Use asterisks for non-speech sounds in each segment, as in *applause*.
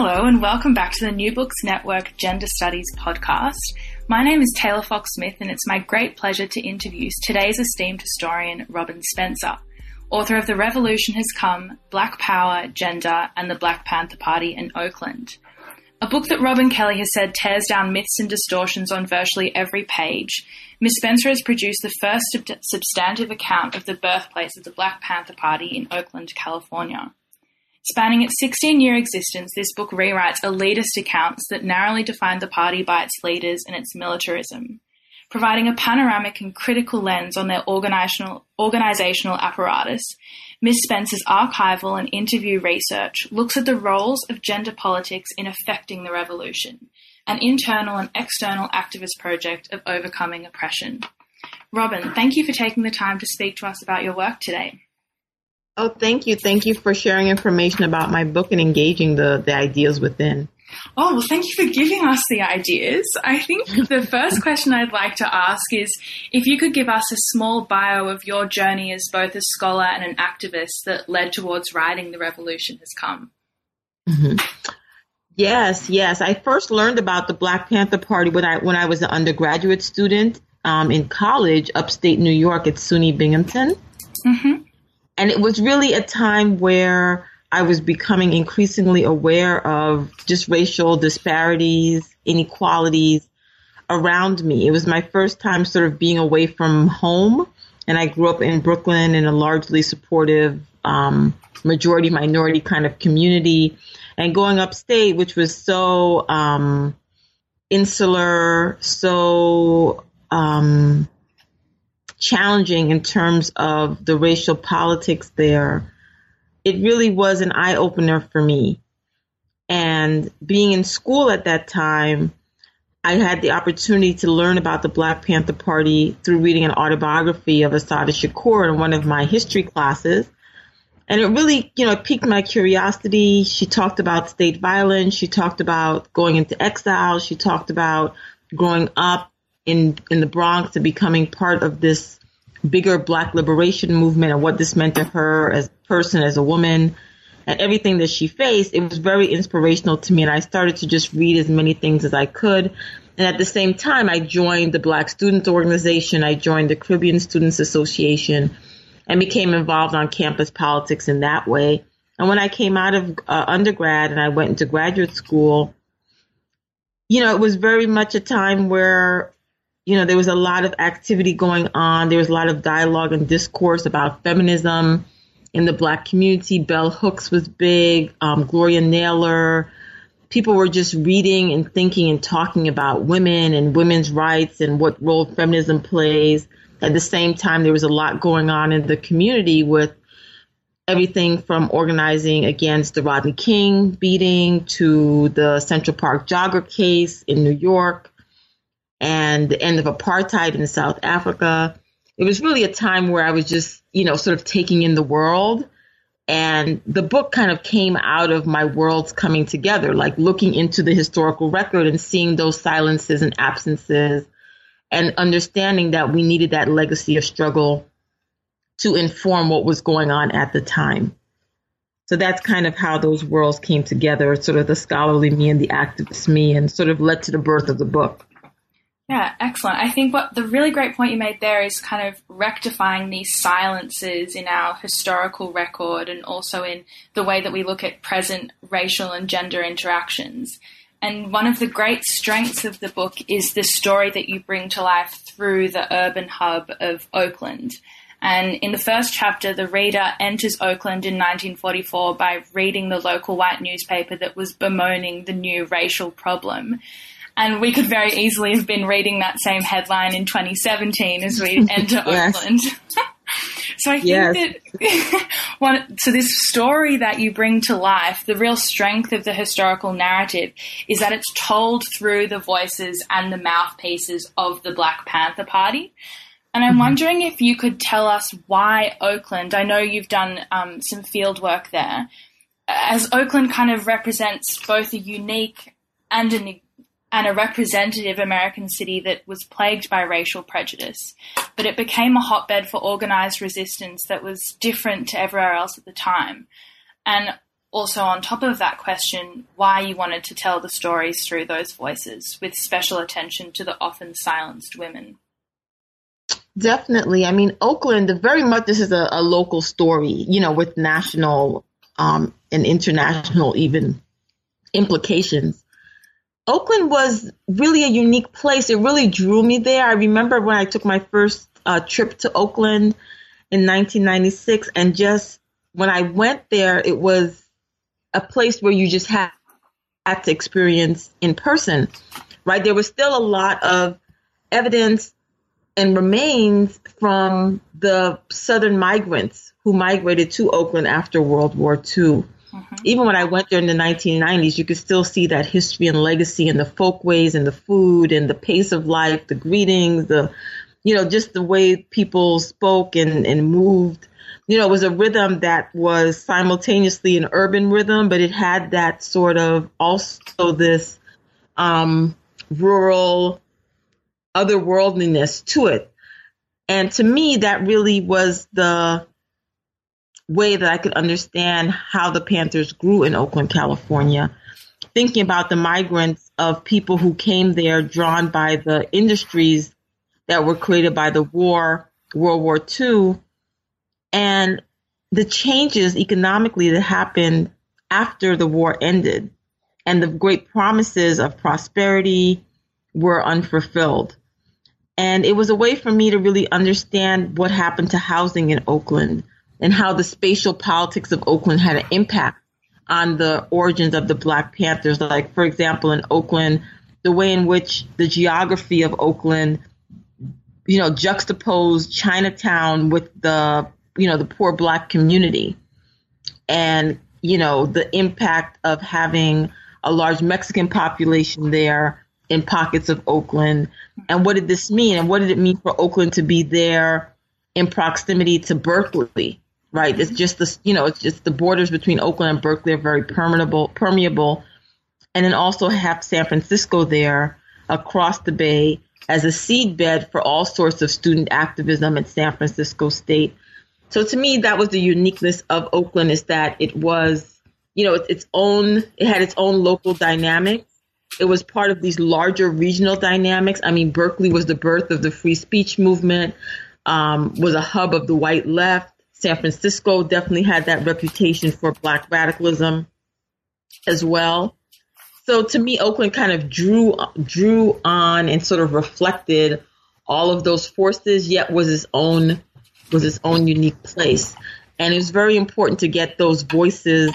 Hello, and welcome back to the New Books Network Gender Studies podcast. My name is Taylor Fox Smith, and it's my great pleasure to interview today's esteemed historian, Robyn Spencer, author of The Revolution Has Come Black Power, Gender, and the Black Panther Party in Oakland. A book that Robin Kelley has said tears down myths and distortions on virtually every page. Ms. Spencer has produced the first substantive account of the birthplace of the Black Panther Party in Oakland, California. Spanning its 16 year existence, this book rewrites elitist accounts that narrowly define the party by its leaders and its militarism, providing a panoramic and critical lens on their organizational, organizational apparatus. Ms. Spencer's archival and interview research looks at the roles of gender politics in affecting the revolution, an internal and external activist project of overcoming oppression. Robyn, thank you for taking the time to speak to us about your work today. Oh, thank you. Thank you for sharing information about my book and engaging the, the ideas within. Oh, well, thank you for giving us the ideas. I think the *laughs* first question I'd like to ask is if you could give us a small bio of your journey as both a scholar and an activist that led towards writing The Revolution Has Come. Mm-hmm. Yes, yes. I first learned about the Black Panther Party when I when I was an undergraduate student um, in college, upstate New York at SUNY Binghamton. Mm-hmm. And it was really a time where I was becoming increasingly aware of just racial disparities, inequalities around me. It was my first time sort of being away from home. And I grew up in Brooklyn in a largely supportive, um, majority minority kind of community. And going upstate, which was so um, insular, so um, challenging in terms of the racial politics there, it really was an eye opener for me. And being in school at that time, I had the opportunity to learn about the Black Panther Party through reading an autobiography of Assata Shakur in one of my history classes. And it really, you know, piqued my curiosity. She talked about state violence. She talked about going into exile. She talked about growing up in in the Bronx and becoming part of this bigger Black liberation movement and what this meant to her as a person, as a woman, and everything that she faced. It was very inspirational to me, and I started to just read as many things as I could. And at the same time, I joined the Black Students Organization. I joined the Caribbean Students Association and became involved on campus politics in that way. And when I came out of uh, undergrad and I went into graduate school, you know, it was very much a time where you know, there was a lot of activity going on. There was a lot of dialogue and discourse about feminism in the black community. Bell Hooks was big, um, Gloria Naylor. People were just reading and thinking and talking about women and women's rights and what role feminism plays. At the same time, there was a lot going on in the community with everything from organizing against the Rodney King beating to the Central Park jogger case in New York and the end of apartheid in South Africa. It was really a time where I was just, you know, sort of taking in the world. And the book kind of came out of my worlds coming together, like looking into the historical record and seeing those silences and absences and understanding that we needed that legacy of struggle to inform what was going on at the time. So that's kind of how those worlds came together, sort of the scholarly me and the activist me, and sort of led to the birth of the book. Yeah, excellent. I think what the really great point you made there is kind of rectifying these silences in our historical record and also in the way that we look at present racial and gender interactions. And one of the great strengths of the book is the story that you bring to life through the urban hub of Oakland. And in the first chapter, the reader enters Oakland in 1944 by reading the local white newspaper that was bemoaning the new racial problem. And we could very easily have been reading that same headline in 2017 as we *laughs* enter Oakland. *laughs* so I think yes. that *laughs* one, so this story that you bring to life, the real strength of the historical narrative is that it's told through the voices and the mouthpieces of the Black Panther Party. And I'm mm-hmm. wondering if you could tell us why Oakland, I know you've done um, some field work there, as Oakland kind of represents both a unique and an and a representative American city that was plagued by racial prejudice, but it became a hotbed for organized resistance that was different to everywhere else at the time. And also, on top of that question, why you wanted to tell the stories through those voices with special attention to the often silenced women. Definitely. I mean, Oakland, very much this is a, a local story, you know, with national um, and international even implications. Oakland was really a unique place. It really drew me there. I remember when I took my first uh, trip to Oakland in 1996, and just when I went there, it was a place where you just had, had to experience in person, right? There was still a lot of evidence and remains from the southern migrants who migrated to Oakland after World War II. Mm-hmm. Even when I went there in the 1990s, you could still see that history and legacy and the folkways and the food and the pace of life, the greetings, the, you know, just the way people spoke and, and moved. You know, it was a rhythm that was simultaneously an urban rhythm, but it had that sort of also this um, rural otherworldliness to it. And to me, that really was the way that I could understand how the Panthers grew in Oakland, California. Thinking about the migrants of people who came there drawn by the industries that were created by the war, World War II, and the changes economically that happened after the war ended and the great promises of prosperity were unfulfilled. And it was a way for me to really understand what happened to housing in Oakland and how the spatial politics of Oakland had an impact on the origins of the Black Panthers. Like, for example, in Oakland, the way in which the geography of Oakland, you know, juxtaposed Chinatown with the, you know, the poor Black community. And, you know, the impact of having a large Mexican population there in pockets of Oakland. And what did this mean? And what did it mean for Oakland to be there in proximity to Berkeley? Right? It's just the you know it's just the borders between Oakland and Berkeley are very permeable, permeable, and then also have San Francisco there across the bay as a seedbed for all sorts of student activism at San Francisco State. So to me, that was the uniqueness of Oakland is that it was, you know, its own, it had its own local dynamics. It was part of these larger regional dynamics. I mean, Berkeley was the birth of the free speech movement, um, was a hub of the white left San Francisco definitely had that reputation for black radicalism as well. So to me, Oakland kind of drew drew on and sort of reflected all of those forces, yet was its own was its own unique place. And it was very important to get those voices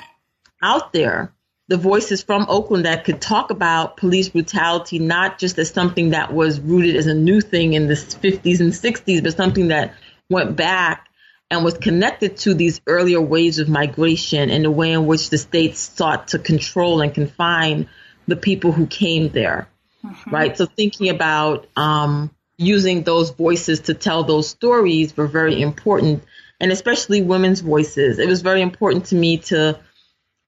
out there, the voices from Oakland that could talk about police brutality, not just as something that was rooted as a new thing in the 50s and 60s, but something that went back and was connected to these earlier waves of migration and the way in which the states sought to control and confine the people who came there. Mm-hmm. Right. So thinking about um, using those voices to tell those stories were very important, and especially women's voices. It was very important to me to,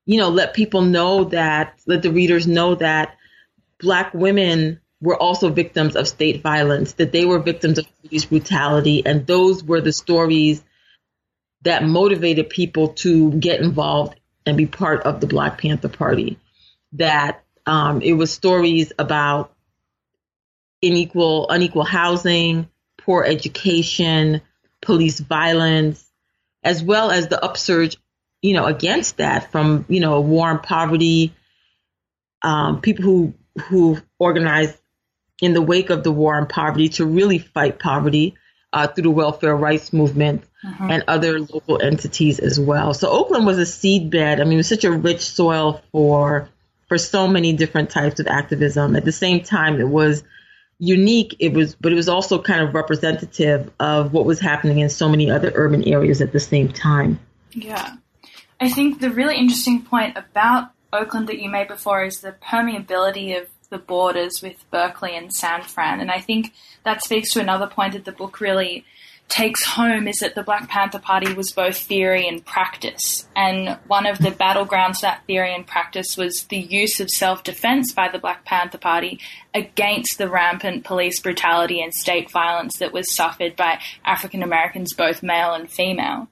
you know, let people know that, let the readers know that Black women were also victims of state violence, that they were victims of police brutality, and those were the stories that motivated people to get involved and be part of the Black Panther Party. That um, it was stories about unequal, unequal housing, poor education, police violence, as well as the upsurge, you know, against that from you know a war on poverty. Um, people who who organized in the wake of the war on poverty to really fight poverty uh, through the welfare rights movement uh-huh. and other local entities as well. So Oakland was a seedbed. I mean, it was such a rich soil for for so many different types of activism. At the same time, it was unique. It was, but it was also kind of representative of what was happening in so many other urban areas at the same time. Yeah. I think the really interesting point about Oakland that you made before is the permeability of the borders with Berkeley and San Fran. And I think that speaks to another point that the book really takes home is that the Black Panther Party was both theory and practice. And one of the battlegrounds that theory and practice was the use of self defense by the Black Panther Party against the rampant police brutality and state violence that was suffered by African Americans, both male and female.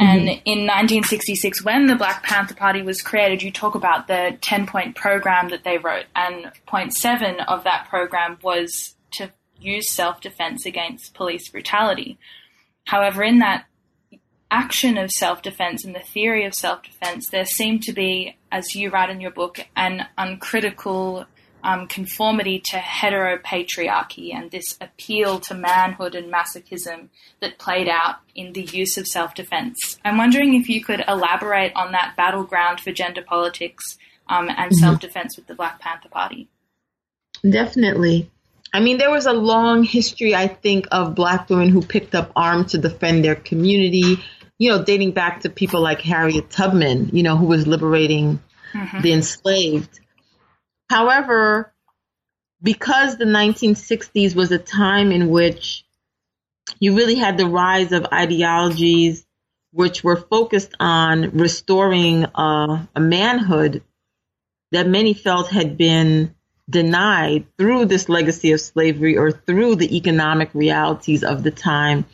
And mm-hmm. in 1966, when the Black Panther Party was created, you talk about the 10 point program that they wrote. And point seven of that program was to use self defense against police brutality. However, in that action of self defense and the theory of self defense, there seemed to be, as you write in your book, an uncritical um, conformity to heteropatriarchy and this appeal to manhood and masochism that played out in the use of self defense. I'm wondering if you could elaborate on that battleground for gender politics um, and mm-hmm. self defense with the Black Panther Party. Definitely. I mean, there was a long history, I think, of black women who picked up arms to defend their community, you know, dating back to people like Harriet Tubman, you know, who was liberating mm-hmm. the enslaved. However, because the 1960s was a time in which you really had the rise of ideologies which were focused on restoring uh, a manhood that many felt had been denied through this legacy of slavery or through the economic realities of the time,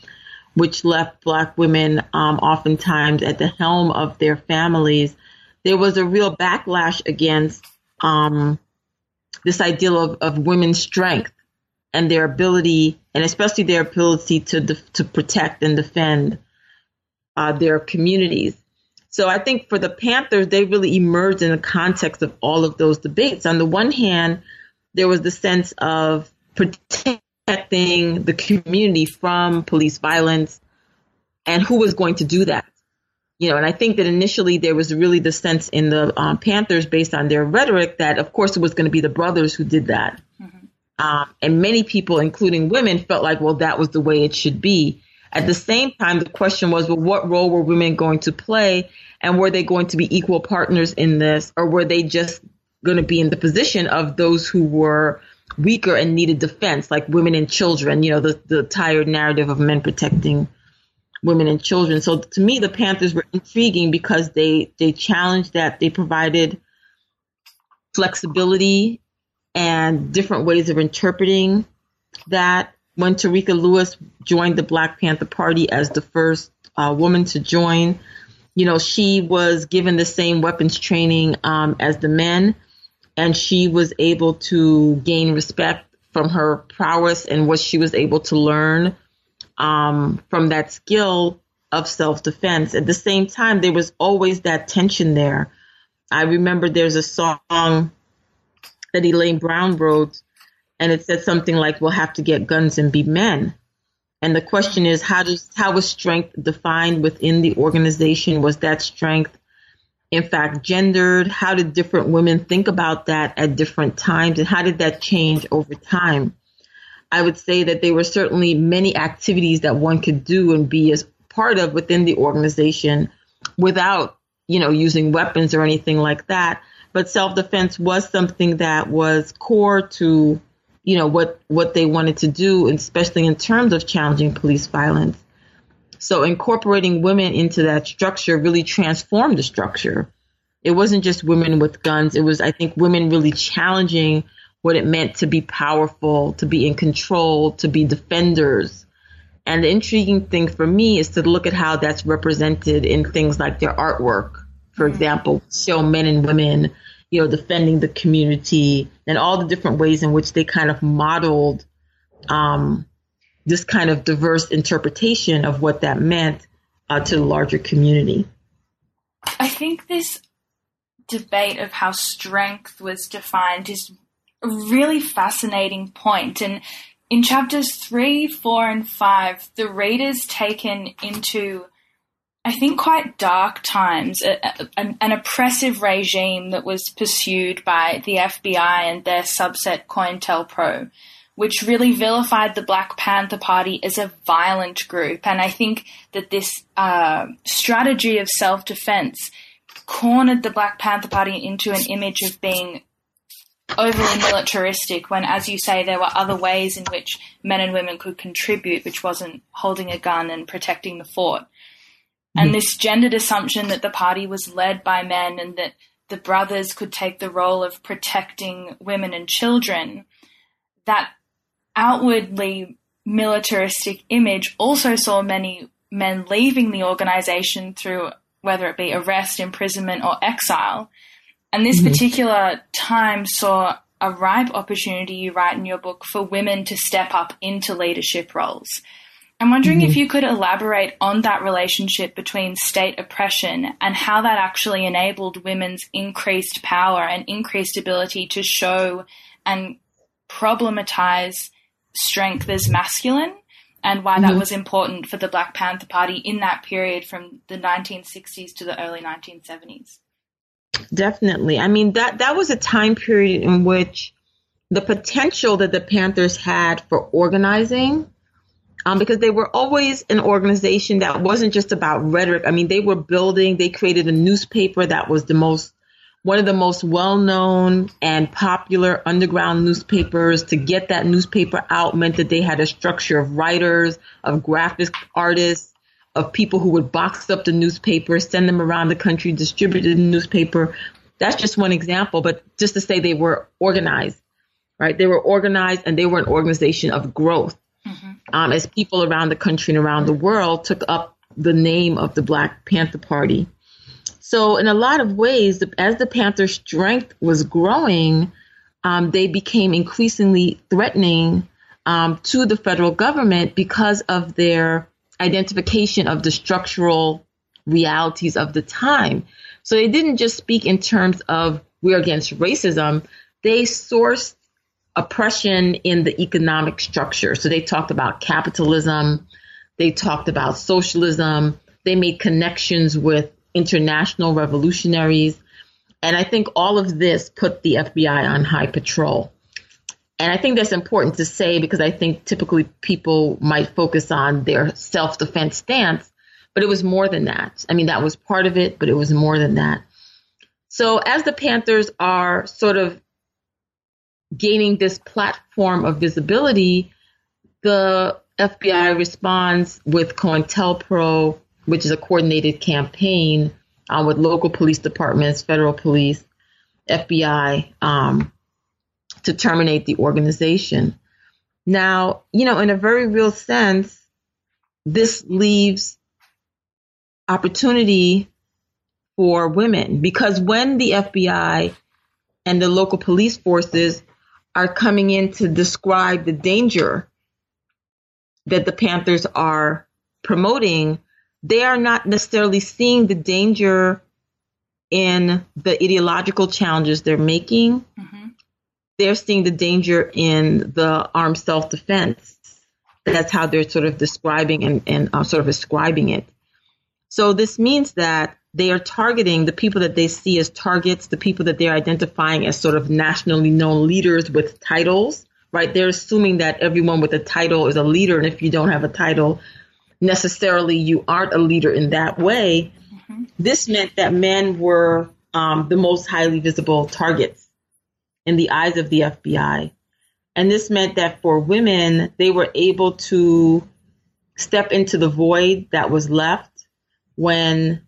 which left Black women um, oftentimes at the helm of their families. There was a real backlash against um, this ideal of, of women's strength and their ability, and especially their ability to def- to protect and defend uh, their communities. So I think for the Panthers, they really emerged in the context of all of those debates. On the one hand, there was the sense of protecting the community from police violence and who was going to do that you know, and I think that initially there was really the sense in the um, Panthers, based on their rhetoric, that of course it was going to be the brothers who did that. Mm-hmm. Um, and many people, including women, felt like, well, that was the way it should be. At the same time, the question was, well, what role were women going to play? And were they going to be equal partners in this? Or were they just going to be in the position of those who were weaker and needed defense, like women and children, you know, the, the tired narrative of men protecting women and children. So to me, the Panthers were intriguing because they they challenged that. They provided flexibility and different ways of interpreting that. When Tarika Lewis joined the Black Panther Party as the first uh, woman to join, you know, she was given the same weapons training um, as the men, and she was able to gain respect from her prowess and what she was able to learn um, from that skill of self defense. At the same time, there was always that tension there. I remember there's a song that Elaine Brown wrote, and it said something like, "We'll have to get guns and be men." And the question is, how does how was strength defined within the organization? Was that strength, in fact, gendered? How did different women think about that at different times, and how did that change over time? I would say that there were certainly many activities that one could do and be as part of within the organization without, you know, using weapons or anything like that. But self-defense was something that was core to, you know, what, what they wanted to do, especially in terms of challenging police violence. So incorporating women into that structure really transformed the structure. It wasn't just women with guns. It was, I think, women really challenging what it meant to be powerful, to be in control, to be defenders. And the intriguing thing for me is to look at how that's represented in things like their artwork. For mm-hmm. example, show men and women, you know, defending the community and all the different ways in which they kind of modeled um, this kind of diverse interpretation of what that meant uh, to the larger community. I think this debate of how strength was defined is really fascinating point. And in chapters three, four, and five, the reader's taken into I think, quite dark times, a, a, an, an, oppressive regime that was pursued by the FBI and their subset COINTELPRO, which really vilified the Black Panther Party as a violent group. And I think that this uh, strategy of self defense cornered the Black Panther Party into an image of being overly militaristic when, as you say, there were other ways in which men and women could contribute, which wasn't holding a gun and protecting the fort. And hmm. this gendered assumption that the party was led by men and that the brothers could take the role of protecting women and children, that outwardly militaristic image also saw many men leaving the organization through whether it be arrest, imprisonment, or exile. And this mm-hmm. particular time saw a ripe opportunity, you write in your book, for women to step up into leadership roles. I'm wondering mm-hmm. if you could elaborate on that relationship between state oppression and how that actually enabled women's increased power and increased ability to show and problematize strength as masculine and why mm-hmm. that was important for the Black Panther Party in that period from the 1960s to the early 1970s. Definitely. I mean that that was a time period in which the potential that the Panthers had for organizing um, because they were always an organization that wasn't just about rhetoric. I mean, they were building, they created a newspaper that was the most, one of the most well known and popular underground newspapers. To get that newspaper out meant that they had a structure of writers, of graphic artists, of people who would box up the newspaper, send them around the country, distribute the newspaper. That's just one example, but just to say they were organized, right? They were organized and they were an organization of growth mm-hmm. um, as people around the country and around the world took up the name of the Black Panther Party. So, in a lot of ways, as the Panther strength was growing, um, they became increasingly threatening um, to the federal government because of their identification of the structural realities of the time. So they didn't just speak in terms of we're against racism, they sourced oppression in the economic structure. So they talked about capitalism, they talked about socialism, they made connections with international revolutionaries. And I think all of this put the FBI on high patrol. And I think that's important to say because I think typically people might focus on their self defense stance, but it was more than that. I mean, that was part of it, but it was more than that. So as the Panthers are sort of gaining this platform of visibility, the FBI responds with COINTELPRO, which is a coordinated campaign uh, with local police departments, federal police, FBI, um, to terminate the organization. Now, you know, in a very real sense, this leaves opportunity for women because when the FBI and the local police forces are coming in to describe the danger that the Panthers are promoting, they are not necessarily seeing the danger in the ideological challenges they're making. Mm-hmm. They're seeing the danger in the armed self defense. That's how they're sort of describing and, and uh, sort of ascribing it. So this means that they are targeting the people that they see as targets, the people that they're identifying as sort of nationally known leaders with titles, right? They're assuming that everyone with a title is a leader. And if you don't have a title, necessarily you aren't a leader in that way. Mm-hmm. This meant that men were um, the most highly visible targets in the eyes of the FBI. And this meant that for women, they were able to step into the void that was left when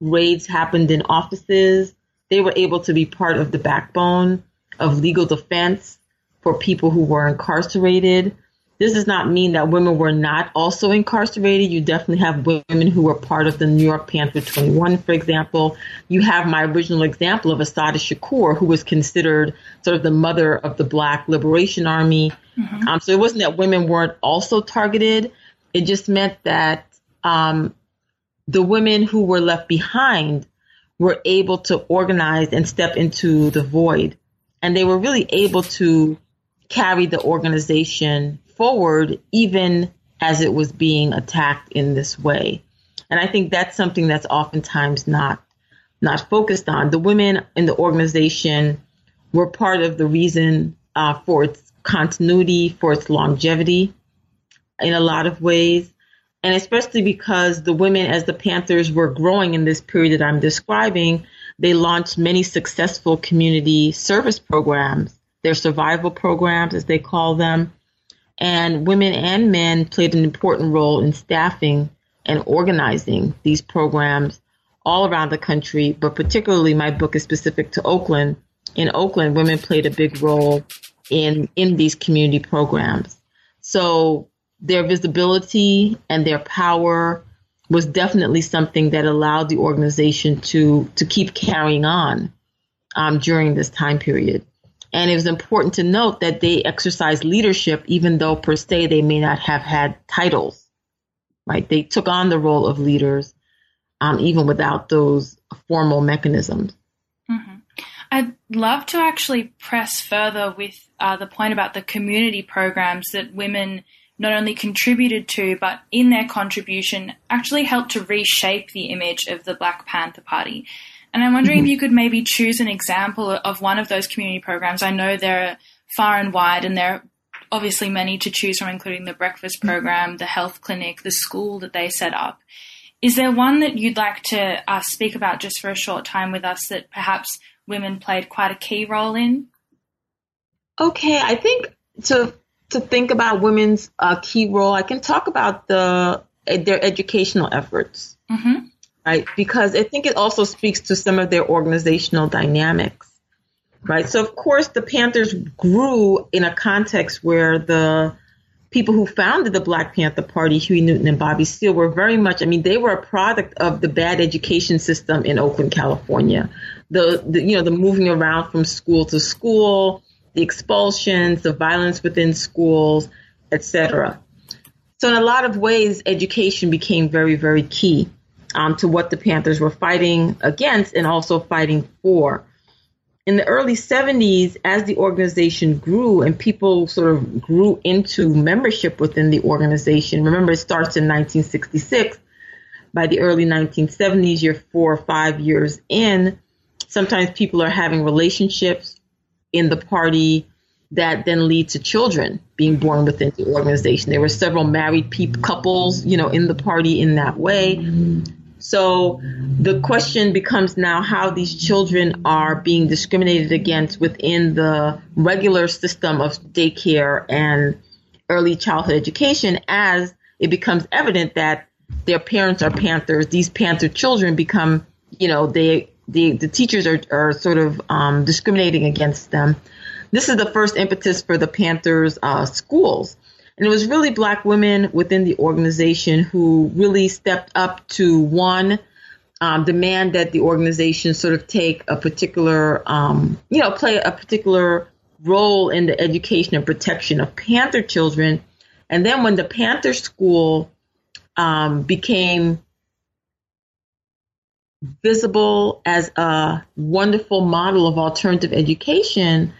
raids happened in offices. They were able to be part of the backbone of legal defense for people who were incarcerated. This does not mean that women were not also incarcerated. You definitely have women who were part of the New York Panther 21, for example. You have my original example of Assata Shakur, who was considered sort of the mother of the Black Liberation Army. Mm-hmm. Um, so it wasn't that women weren't also targeted. It just meant that um, the women who were left behind were able to organize and step into the void. And they were really able to carry the organization forward, even as it was being attacked in this way. And I think that's something that's oftentimes not not focused on. The women in the organization were part of the reason uh, for its continuity, for its longevity in a lot of ways. And especially because the women, as the Panthers were growing in this period that I'm describing, they launched many successful community service programs, their survival programs, as they call them. And women and men played an important role in staffing and organizing these programs all around the country, but particularly my book is specific to Oakland. In Oakland, women played a big role in, in these community programs. So their visibility and their power was definitely something that allowed the organization to, to keep carrying on um, during this time period. And it was important to note that they exercised leadership, even though per se they may not have had titles, right? They took on the role of leaders um, even without those formal mechanisms. Mm-hmm. I'd love to actually press further with uh, the point about the community programs that women not only contributed to, but in their contribution actually helped to reshape the image of the Black Panther Party. And I'm wondering mm-hmm. if you could maybe choose an example of one of those community programs. I know they're far and wide, and there are obviously many to choose from, including the breakfast program, the health clinic, the school that they set up. Is there one that you'd like to uh, speak about just for a short time with us that perhaps women played quite a key role in? Okay, I think to to think about women's uh, key role, I can talk about the their educational efforts, mm-hmm. Right? Because I think it also speaks to some of their organizational dynamics, right? So of course the Panthers grew in a context where the people who founded the Black Panther Party, Huey Newton and Bobby Seale, were very much, I mean, they were a product of the bad education system in Oakland, California. The, the you know, the moving around from school to school, the expulsions, the violence within schools, etc. So in a lot of ways, education became very, very key um, to what the Panthers were fighting against and also fighting for in the early 70s, as the organization grew and people sort of grew into membership within the organization, remember it starts in 1966. By the early 1970s, you're four or five years in. Sometimes people are having relationships in the party that then lead to children being born within the organization. There were several married couples, you know, in the party in that way. So the question becomes now how these children are being discriminated against within the regular system of daycare and early childhood education as it becomes evident that their parents are Panthers. These Panther children become, you know, they, the, the teachers are, are sort of um, discriminating against them. This is the first impetus for the Panthers uh, schools and it was really black women within the organization who really stepped up to one, um, demand that the organization sort of take a particular, um, you know, play a particular role in the education and protection of Panther children. And then when the Panther School um, became visible as a wonderful model of alternative education,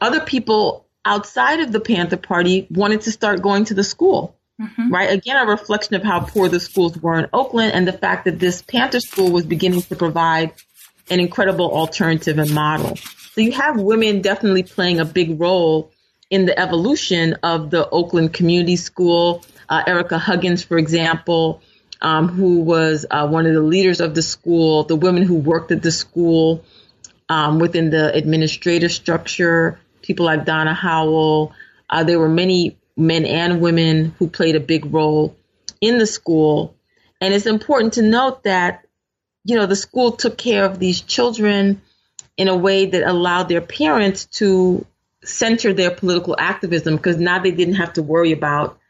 other people outside of the Panther Party wanted to start going to the school. Mm-hmm. Right. Again, a reflection of how poor the schools were in Oakland and the fact that this Panther school was beginning to provide an incredible alternative and model. So you have women definitely playing a big role in the evolution of the Oakland Community School. Uh, Ericka Huggins, for example, um, who was uh, one of the leaders of the school, the women who worked at the school um, within the administrative structure, people like Donna Howell. Uh, there were many men and women who played a big role in the school. And it's important to note that, you know, the school took care of these children in a way that allowed their parents to center their political activism because now they didn't have to worry about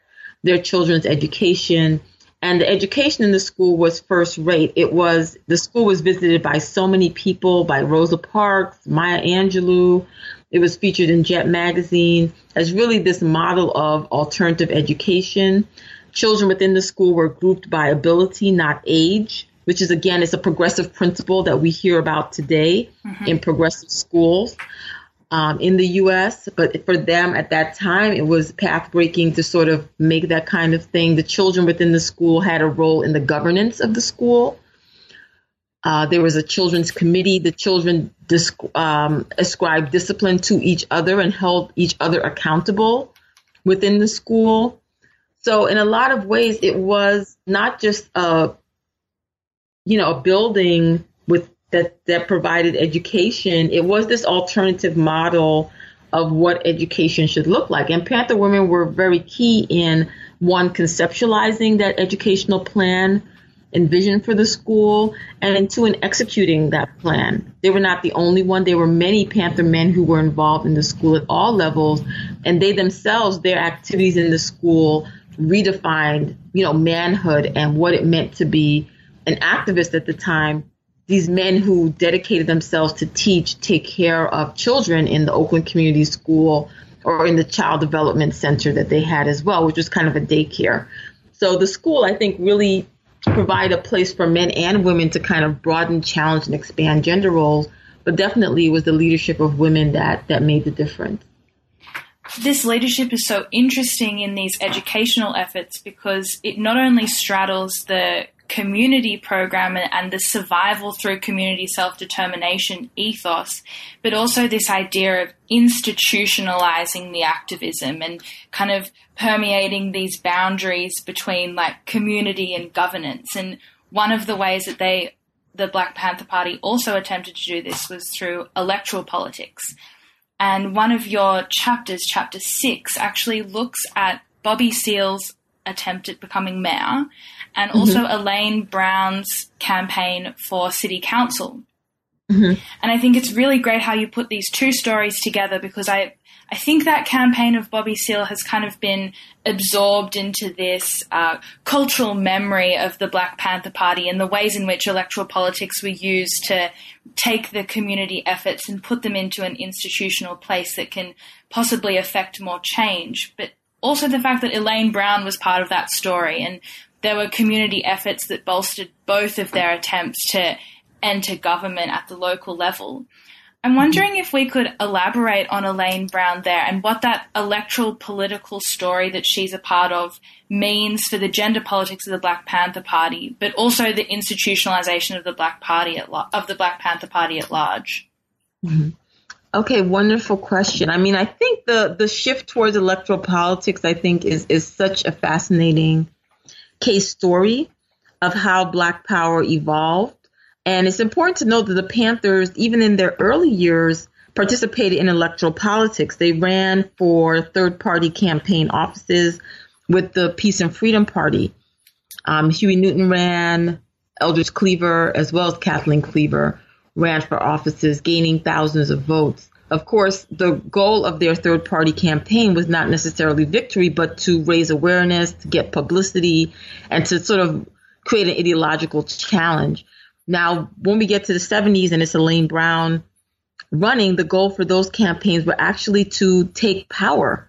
their children's education. And the education in the school was first rate. It was, the school was visited by so many people, by Rosa Parks, Maya Angelou, it was featured in Jet Magazine as really this model of alternative education. Children within the school were grouped by ability, not age, which is again, it's a progressive principle that we hear about today mm-hmm. in progressive schools. um, in the U.S., but for them at that time, it was pathbreaking to sort of make that kind of thing. The children within the school had a role in the governance of the school. Uh, there was a children's committee. The children disc- um, ascribed discipline to each other and held each other accountable within the school. So, in a lot of ways, it was not just a, you know, a building with that that provided education. It was this alternative model of what education should look like. And Panther Women were very key in one conceptualizing that educational plan and vision for the school, and two in executing that plan. They were not the only one. There were many Panther men who were involved in the school at all levels, and they themselves, their activities in the school redefined, you know, manhood and what it meant to be an activist at the time these men who dedicated themselves to teach, take care of children in the Oakland Community School or in the Child Development Center that they had as well, which was kind of a daycare. So the school, I think, really provided a place for men and women to kind of broaden, challenge, and expand gender roles. But definitely, it was the leadership of women that that made the difference. This leadership is so interesting in these educational efforts because it not only straddles the community program and the survival through community self determination ethos, but also this idea of institutionalizing the activism and kind of permeating these boundaries between like community and governance. And one of the ways that they, the Black Panther Party also attempted to do this was through electoral politics. And one of your chapters, chapter six, actually looks at Bobby Seale's attempt at becoming mayor and mm-hmm. also Elaine Brown's campaign for city council. Mm-hmm. And I think it's really great how you put these two stories together because I, I think that campaign of Bobby Seale has kind of been absorbed into this uh, cultural memory of the Black Panther Party and the ways in which electoral politics were used to take the community efforts and put them into an institutional place that can possibly affect more change. But also the fact that Elaine Brown was part of that story and there were community efforts that bolstered both of their attempts to enter government at the local level. I'm wondering if we could elaborate on Elaine Brown there and what that electoral political story that she's a part of means for the gender politics of the Black Panther Party, but also the institutionalization of the Black Party at of the Black Panther Party at large. Mm-hmm. Okay, wonderful question. I mean, I think the the shift towards electoral politics, I think, is is such a fascinating case story of how Black Power evolved. And it's important to note that the Panthers, even in their early years, participated in electoral politics. They ran for third party campaign offices with the Peace and Freedom Party. Um, Huey Newton ran, Eldridge Cleaver, as well as Kathleen Cleaver, ran for offices, gaining thousands of votes. Of course, the goal of their third party campaign was not necessarily victory, but to raise awareness, to get publicity, and to sort of create an ideological challenge. Now, when we get to the 70s and it's Elaine Brown running, the goal for those campaigns were actually to take power,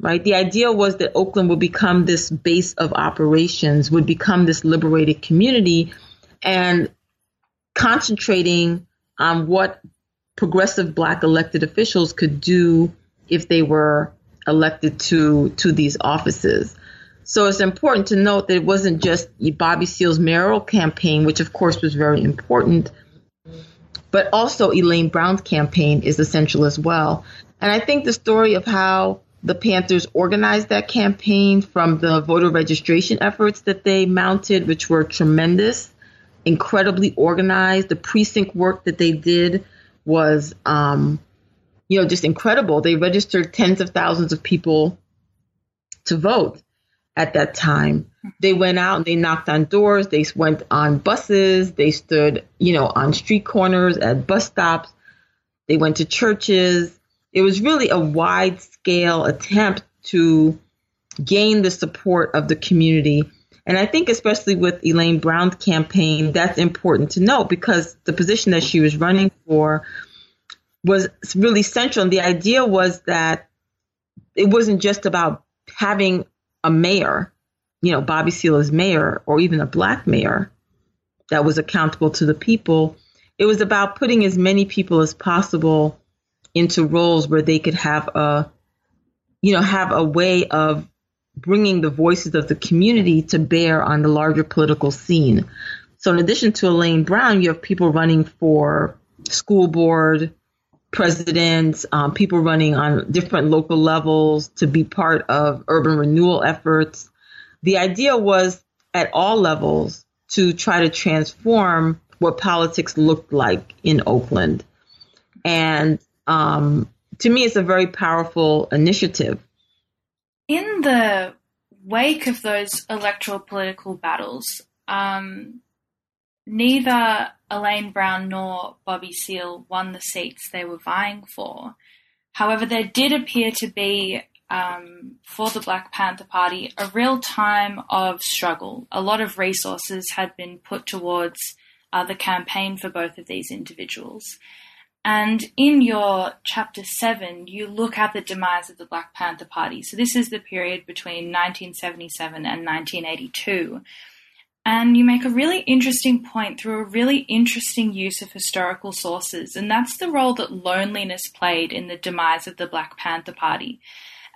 right? The idea was that Oakland would become this base of operations, would become this liberated community, and concentrating on what progressive black elected officials could do if they were elected to to these offices. So it's important to note that it wasn't just Bobby Seale's mayoral campaign, which of course was very important, but also Elaine Brown's campaign is essential as well. And I think the story of how the Panthers organized that campaign from the voter registration efforts that they mounted, which were tremendous, incredibly organized, the precinct work that they did was, um, you know, just incredible. They registered tens of thousands of people to vote at that time. They went out and they knocked on doors. They went on buses. They stood, you know, on street corners at bus stops. They went to churches. It was really a wide scale attempt to gain the support of the community. And I think, especially with Elaine Brown's campaign, that's important to note because the position that she was running for was really central. And the idea was that it wasn't just about having a mayor, you know, Bobby Seale as mayor, or even a black mayor that was accountable to the people. It was about putting as many people as possible into roles where they could have a, you know, have a way of bringing the voices of the community to bear on the larger political scene. So in addition to Elaine Brown, you have people running for school board presidents, um, people running on different local levels to be part of urban renewal efforts. The idea was at all levels to try to transform what politics looked like in Oakland. And um, to me, it's a very powerful initiative. In the wake of those electoral political battles, um, neither Elaine Brown nor Bobby Seale won the seats they were vying for. However, there did appear to be, um, for the Black Panther Party, a real time of struggle. A lot of resources had been put towards uh, the campaign for both of these individuals. And in your chapter 7, you look at the demise of the Black Panther Party. So, this is the period between 1977 and 1982. And you make a really interesting point through a really interesting use of historical sources, and that's the role that loneliness played in the demise of the Black Panther Party.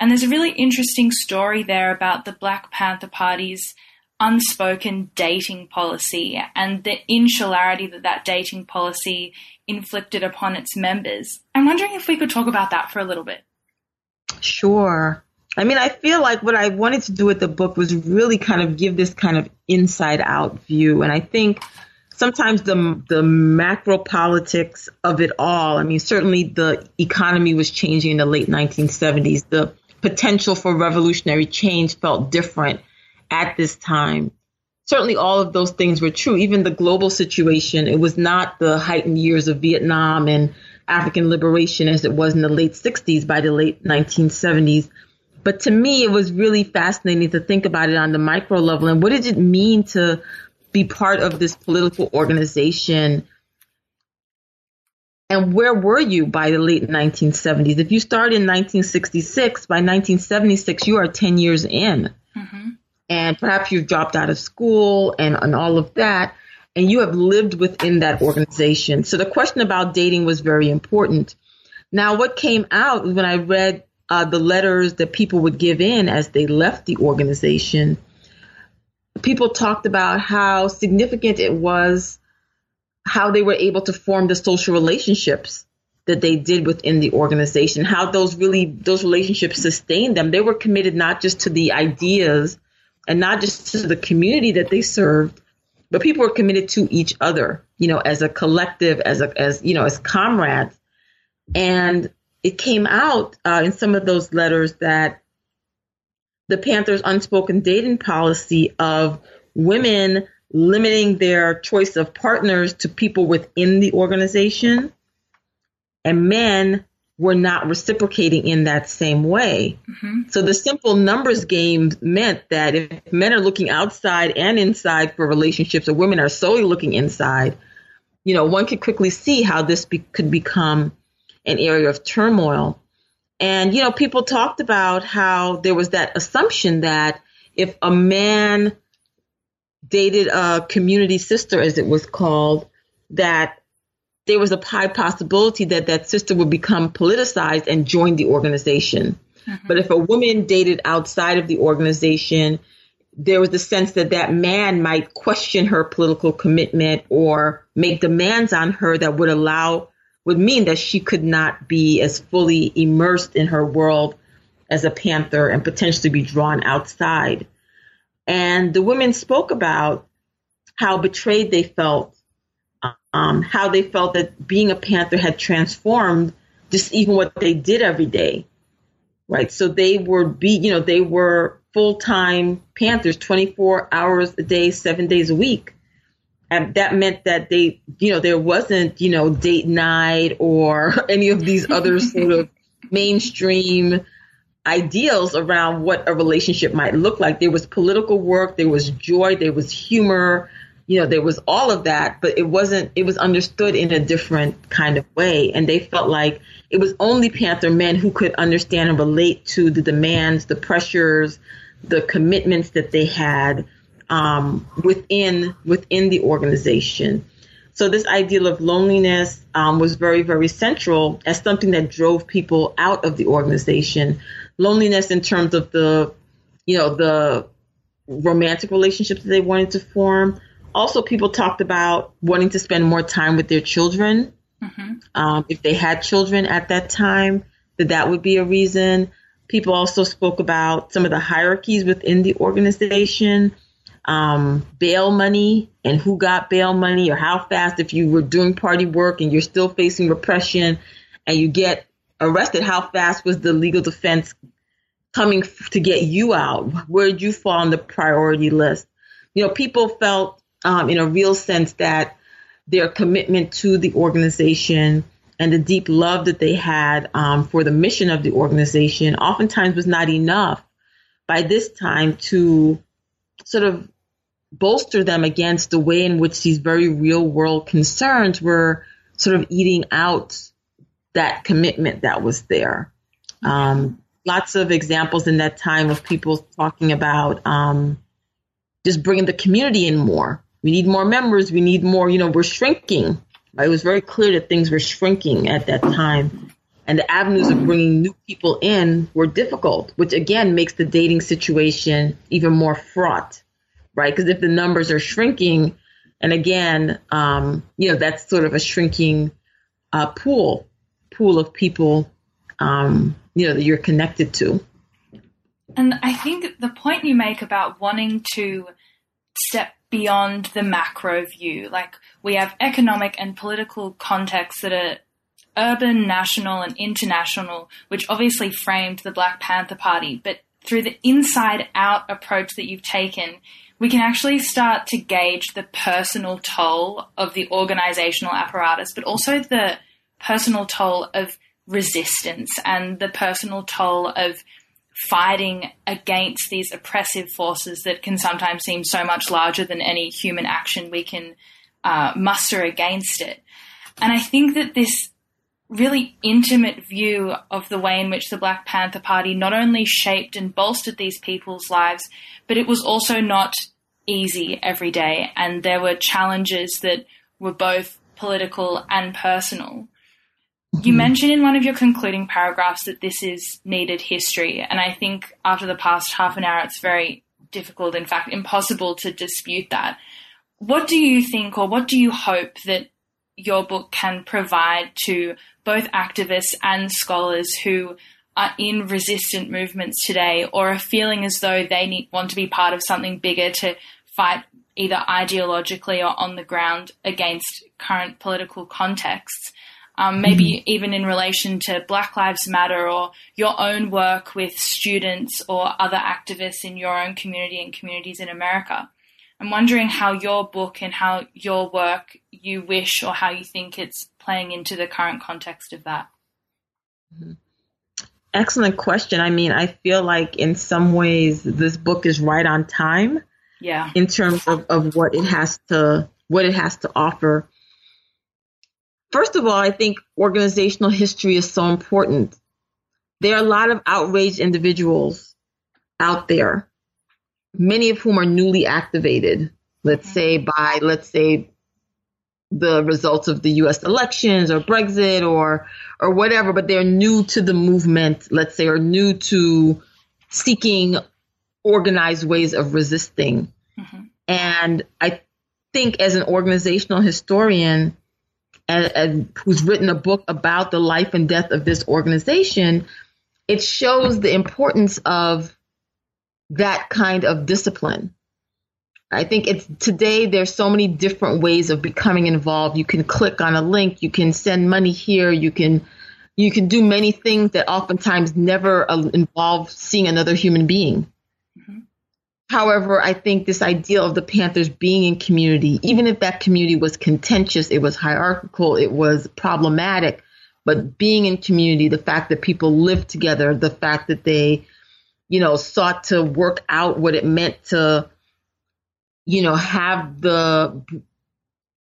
And there's a really interesting story there about the Black Panther Party's unspoken dating policy and the insularity that that dating policy inflicted upon its members. I'm wondering if we could talk about that for a little bit. Sure. I mean, I feel like what I wanted to do with the book was really kind of give this kind of inside out view. And I think sometimes the the macro politics of it all. I mean, certainly the economy was changing in the late 1970s. The potential for revolutionary change felt different at this time. Certainly, all of those things were true. Even the global situation, it was not the heightened years of Vietnam and African liberation as it was in the late 60s by the late 1970s. But to me, it was really fascinating to think about it on the micro level and what did it mean to be part of this political organization and where were you by the late 1970s? If you started in 1966, by 1976, you are 10 years in. Mm-hmm. And perhaps you've dropped out of school and, and all of that, and you have lived within that organization. So the question about dating was very important. Now, what came out when I read uh, the letters that people would give in as they left the organization, people talked about how significant it was how they were able to form the social relationships that they did within the organization, how those really those relationships sustained them. They were committed not just to the ideas and not just to the community that they served, but people were committed to each other, you know, as a collective, as a as you know, as comrades. And it came out uh, in some of those letters that the Panthers' unspoken dating policy of women limiting their choice of partners to people within the organization, and men were not reciprocating in that same way. Mm-hmm. So the simple numbers game meant that if men are looking outside and inside for relationships, or women are solely looking inside, you know, one could quickly see how this be- could become an area of turmoil. And, you know, people talked about how there was that assumption that if a man dated a community sister, as it was called, that there was a high possibility that that sister would become politicized and join the organization. Mm-hmm. But if a woman dated outside of the organization, there was the sense that that man might question her political commitment or make demands on her that would allow would mean that she could not be as fully immersed in her world as a panther and potentially be drawn outside. And the women spoke about how betrayed they felt, um, how they felt that being a panther had transformed just even what they did every day. Right. So they were be, you know, they were full time panthers, 24 hours a day, seven days a week. And that meant that they, you know, there wasn't, you know, date night or *laughs* any of these other *laughs* sort of mainstream ideals around what a relationship might look like. There was political work, there was joy, there was humor, you know, there was all of that, but it wasn't, it was understood in a different kind of way. And they felt like it was only Panther men who could understand and relate to the demands, the pressures, the commitments that they had um, within within the organization. So this ideal of loneliness um, was very, very central as something that drove people out of the organization. Loneliness in terms of the, you know, the romantic relationships that they wanted to form. Also, people talked about wanting to spend more time with their children. Mm-hmm. Um, if they had children at that time, that that would be a reason. People also spoke about some of the hierarchies within the organization, um, bail money and who got bail money or how fast, if you were doing party work and you're still facing repression and you get arrested, how fast was the legal defense coming to get you out? Where did you fall on the priority list? You know, people felt um, in a real sense that their commitment to the organization and the deep love that they had um, for the mission of the organization oftentimes was not enough by this time to sort of bolster them against the way in which these very real world concerns were sort of eating out that commitment that was there. Um, lots of examples in that time of people talking about um, just bringing the community in more. We need more members. We need more, you know, we're shrinking. It was very clear that things were shrinking at that time. And the avenues of bringing new people in were difficult, which again makes the dating situation even more fraught, right? Because if the numbers are shrinking, and again, um, you know, that's sort of a shrinking uh, pool, pool of people um, you know that you're connected to. And I think the point you make about wanting to step beyond the macro view, like we have economic and political contexts that are urban, national, and international, which obviously framed the Black Panther Party, but through the inside out approach that you've taken, we can actually start to gauge the personal toll of the organizational apparatus, but also the personal toll of resistance and the personal toll of fighting against these oppressive forces that can sometimes seem so much larger than any human action we can uh, muster against it. And I think that this really intimate view of the way in which the Black Panther Party not only shaped and bolstered these people's lives, but it was also not easy every day. And there were challenges that were both political and personal. You hmm. mentioned in one of your concluding paragraphs that this is needed history, and I think after the past half an hour, it's very difficult, in fact, impossible to dispute that. What do you think, or what do you hope that your book can provide to both activists and scholars who are in resistant movements today, or are feeling as though they need, want to be part of something bigger to fight either ideologically or on the ground against current political contexts? Um, maybe mm-hmm. even in relation to Black Lives Matter or your own work with students or other activists in your own community and communities in America. I'm wondering how your book and how your work you wish or how you think it's playing into the current context of that. Mm-hmm. Excellent question. I mean, I feel like in some ways this book is right on time. Yeah. In terms of, of what it has to what it has to offer First of all, I think organizational history is so important. There are a lot of outraged individuals out there, many of whom are newly activated, let's mm-hmm. say by, let's say, the results of the US elections or Brexit or or whatever, but they're new to the movement, let's say, or new to seeking organized ways of resisting. Mm-hmm. And I think as an organizational historian, and, and who's written a book about the life and death of this organization, it shows the importance of that kind of discipline. I think it's today there's so many different ways of becoming involved. You can click on a link, you can send money here, you can you can do many things that oftentimes never uh, involve seeing another human being. However, I think this idea of the Panthers being in community, even if that community was contentious, it was hierarchical, it was problematic, but being in community, the fact that people lived together, the fact that they, you know, sought to work out what it meant to, you know, have the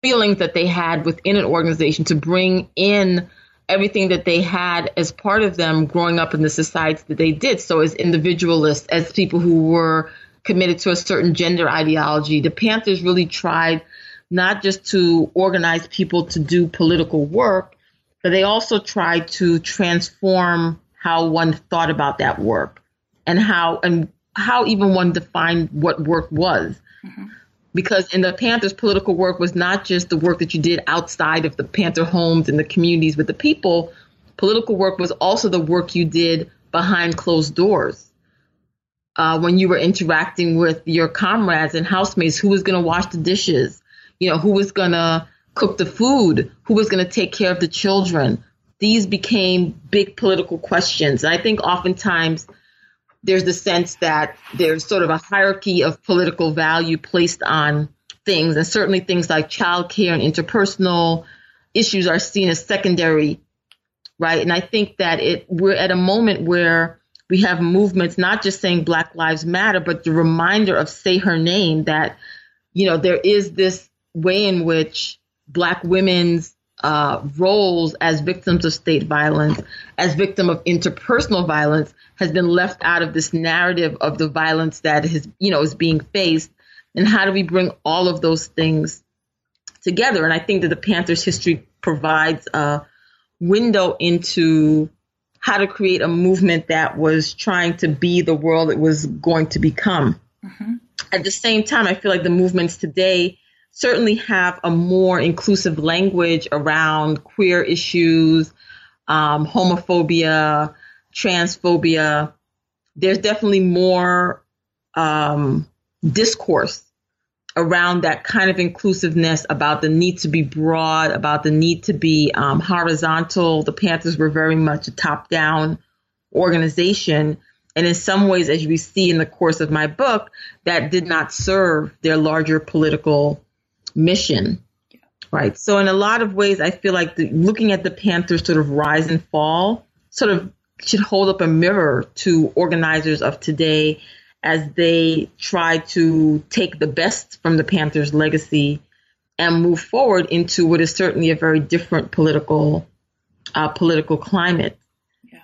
feelings that they had within an organization to bring in everything that they had as part of them growing up in the society that they did. So as individualists, as people who were committed to a certain gender ideology. The Panthers really tried not just to organize people to do political work, but they also tried to transform how one thought about that work and how and how even one defined what work was. Mm-hmm. Because in the Panthers, political work was not just the work that you did outside of the Panther homes and the communities with the people. Political work was also the work you did behind closed doors. Uh, when you were interacting with your comrades and housemates, who was going to wash the dishes? You know, who was going to cook the food? Who was going to take care of the children? These became big political questions. And I think oftentimes there's the sense that there's sort of a hierarchy of political value placed on things, and certainly things like childcare and interpersonal issues are seen as secondary, right? And I think that it we're at a moment where we have movements not just saying Black Lives Matter, but the reminder of say her name that you know there is this way in which Black women's uh, roles as victims of state violence, as victim of interpersonal violence, has been left out of this narrative of the violence that is, you know, is being faced. And how do we bring all of those things together? And I think that the Panthers history provides a window into how to create a movement that was trying to be the world it was going to become. Mm-hmm. At the same time, I feel like the movements today certainly have a more inclusive language around queer issues, um, homophobia, transphobia. There's definitely more um, discourse around that kind of inclusiveness about the need to be broad, about the need to be um, horizontal. The Panthers were very much a top down organization. And in some ways, as we see in the course of my book, that did not serve their larger political mission. Right. So in a lot of ways, I feel like the, looking at the Panthers sort of rise and fall sort of should hold up a mirror to organizers of today as they try to take the best from the Panthers legacy and move forward into what is certainly a very different political uh, political climate. Yeah.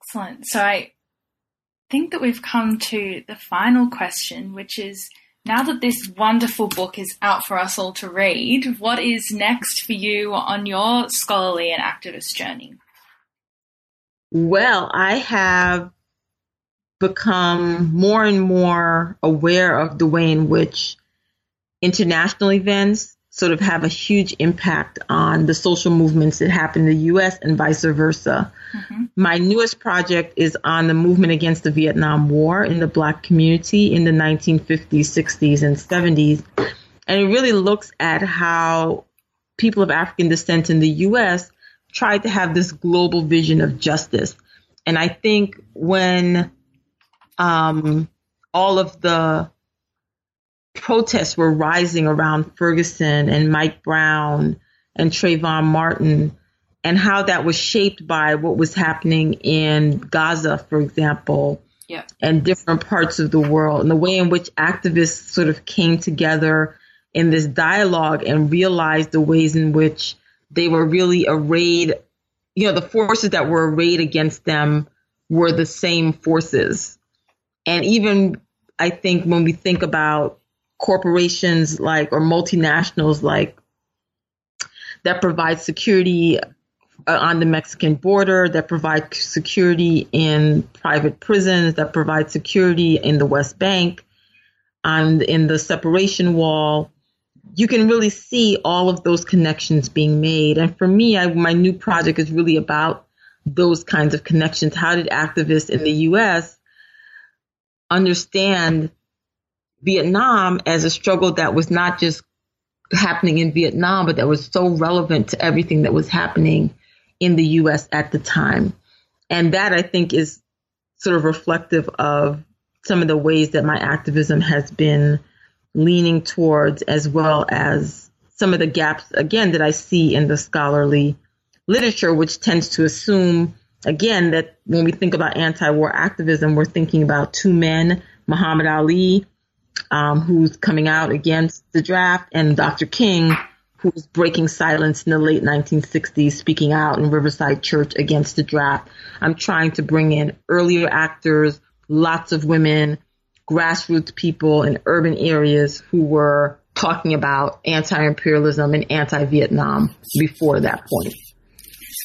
Excellent. So I think that we've come to the final question, which is now that this wonderful book is out for us all to read, what is next for you on your scholarly and activist journey? Well, I have become more and more aware of the way in which international events sort of have a huge impact on the social movements that happen in the US and vice versa. Mm-hmm. My newest project is on the movement against the Vietnam War in the black community in the 1950s, 60s, and 70s. And it really looks at how people of African descent in the US tried to have this global vision of justice. And I think when um, all of the protests were rising around Ferguson and Mike Brown and Trayvon Martin, and how that was shaped by what was happening in Gaza, for example, yeah. and different parts of the world, and the way in which activists sort of came together in this dialogue and realized the ways in which they were really arrayed, you know, the forces that were arrayed against them were the same forces. And even I think when we think about corporations like or multinationals like that provide security uh, on the Mexican border, that provide security in private prisons, that provide security in the West Bank, and in the separation wall. You can really see all of those connections being made. And for me, I, my new project is really about those kinds of connections. How did activists in the U.S. understand Vietnam as a struggle that was not just happening in Vietnam, but that was so relevant to everything that was happening in the US at the time. And that I think is sort of reflective of some of the ways that my activism has been leaning towards, as well as some of the gaps, again, that I see in the scholarly literature, which tends to assume, again, that when we think about anti war activism, we're thinking about two men, Muhammad Ali um, who's coming out against the draft, and Dr. King, who's breaking silence in the late 1960s, speaking out in Riverside Church against the draft. I'm trying to bring in earlier actors, lots of women, grassroots people in urban areas who were talking about anti-imperialism and anti-Vietnam before that point.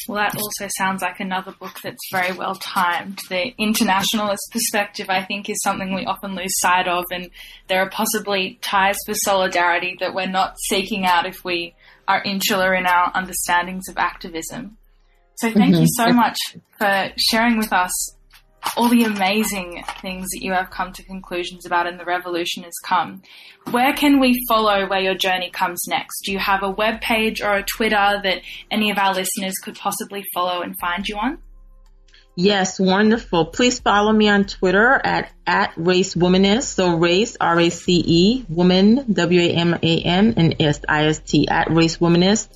Well, that also sounds like another book that's very well timed. The internationalist perspective, I think, is something we often lose sight of, and there are possibly ties for solidarity that we're not seeking out if we are insular in our understandings of activism. So, thank mm-hmm. you so much for sharing with us all the amazing things that you have come to conclusions about and the revolution has come. Where can we follow where your journey comes next? Do you have a web page or a Twitter that any of our listeners could possibly follow and find you on? Yes, wonderful. Please follow me on Twitter at, at Race Womanist. So race, R-A-C-E, woman, W-A-M-A-N, and I-S-T, at Race Womanist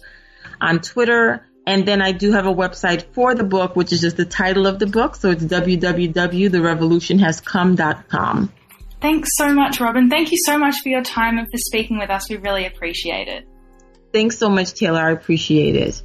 on Twitter and then I do have a website for the book, which is just the title of the book. So it's www.therevolutionhascome.com. Thanks so much, Robyn. Thank you so much for your time and for speaking with us. We really appreciate it. Thanks so much, Taylor. I appreciate it.